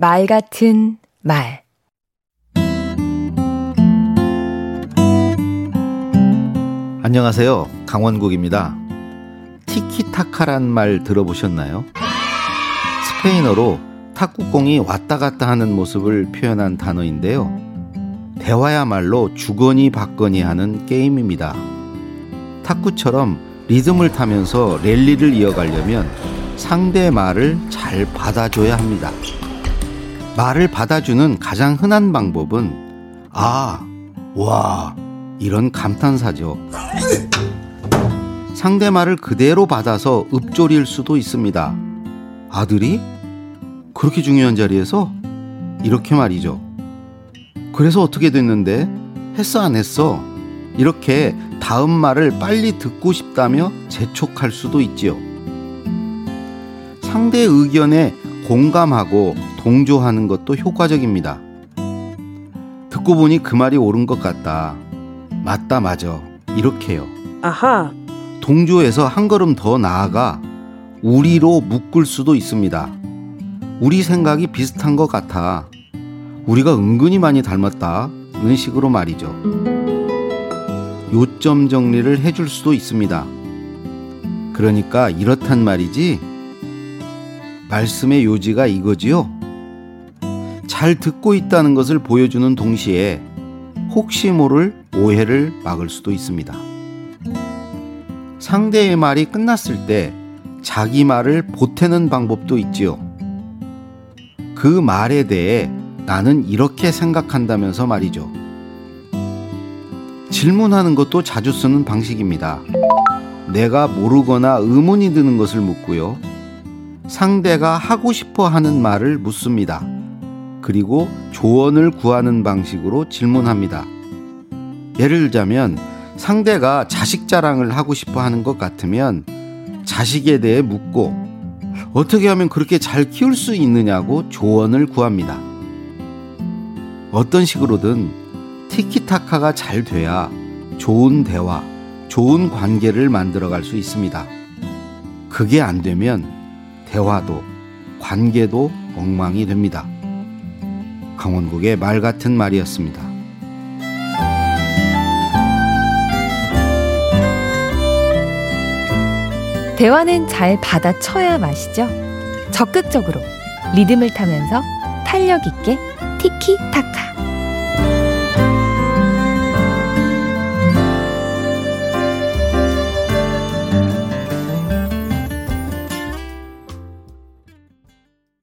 말 같은 말 안녕하세요. 강원국입니다. 티키타카란 말 들어보셨나요? 스페인어로 탁구공이 왔다 갔다 하는 모습을 표현한 단어인데요. 대화야말로 주거니 받거니 하는 게임입니다. 탁구처럼 리듬을 타면서 랠리를 이어가려면 상대의 말을 잘 받아줘야 합니다. 말을 받아주는 가장 흔한 방법은 아, 와, 이런 감탄사죠. 상대 말을 그대로 받아서 읊조릴 수도 있습니다. 아들이? 그렇게 중요한 자리에서? 이렇게 말이죠. 그래서 어떻게 됐는데? 했어, 안 했어? 이렇게 다음 말을 빨리 듣고 싶다며 재촉할 수도 있지요. 상대의 의견에 공감하고 동조하는 것도 효과적입니다. 듣고 보니 그 말이 옳은 것 같다. 맞다, 맞아. 이렇게요. 아하. 동조해서 한 걸음 더 나아가 우리로 묶을 수도 있습니다. 우리 생각이 비슷한 것 같아. 우리가 은근히 많이 닮았다는 식으로 말이죠. 요점 정리를 해줄 수도 있습니다. 그러니까 이렇단 말이지. 말씀의 요지가 이거지요. 잘 듣고 있다는 것을 보여주는 동시에 혹시 모를 오해를 막을 수도 있습니다. 상대의 말이 끝났을 때 자기 말을 보태는 방법도 있지요. 그 말에 대해 나는 이렇게 생각한다면서 말이죠. 질문하는 것도 자주 쓰는 방식입니다. 내가 모르거나 의문이 드는 것을 묻고요. 상대가 하고 싶어 하는 말을 묻습니다. 그리고 조언을 구하는 방식으로 질문합니다. 예를 들자면 상대가 자식 자랑을 하고 싶어 하는 것 같으면 자식에 대해 묻고 어떻게 하면 그렇게 잘 키울 수 있느냐고 조언을 구합니다. 어떤 식으로든 티키타카가 잘 돼야 좋은 대화, 좋은 관계를 만들어 갈 수 있습니다. 그게 안 되면 대화도 관계도 엉망이 됩니다. 강원국의 말 같은 말이었습니다. 대화는 잘 받아쳐야 마시죠. 적극적으로 리듬을 타면서 탄력 있게 티키타카.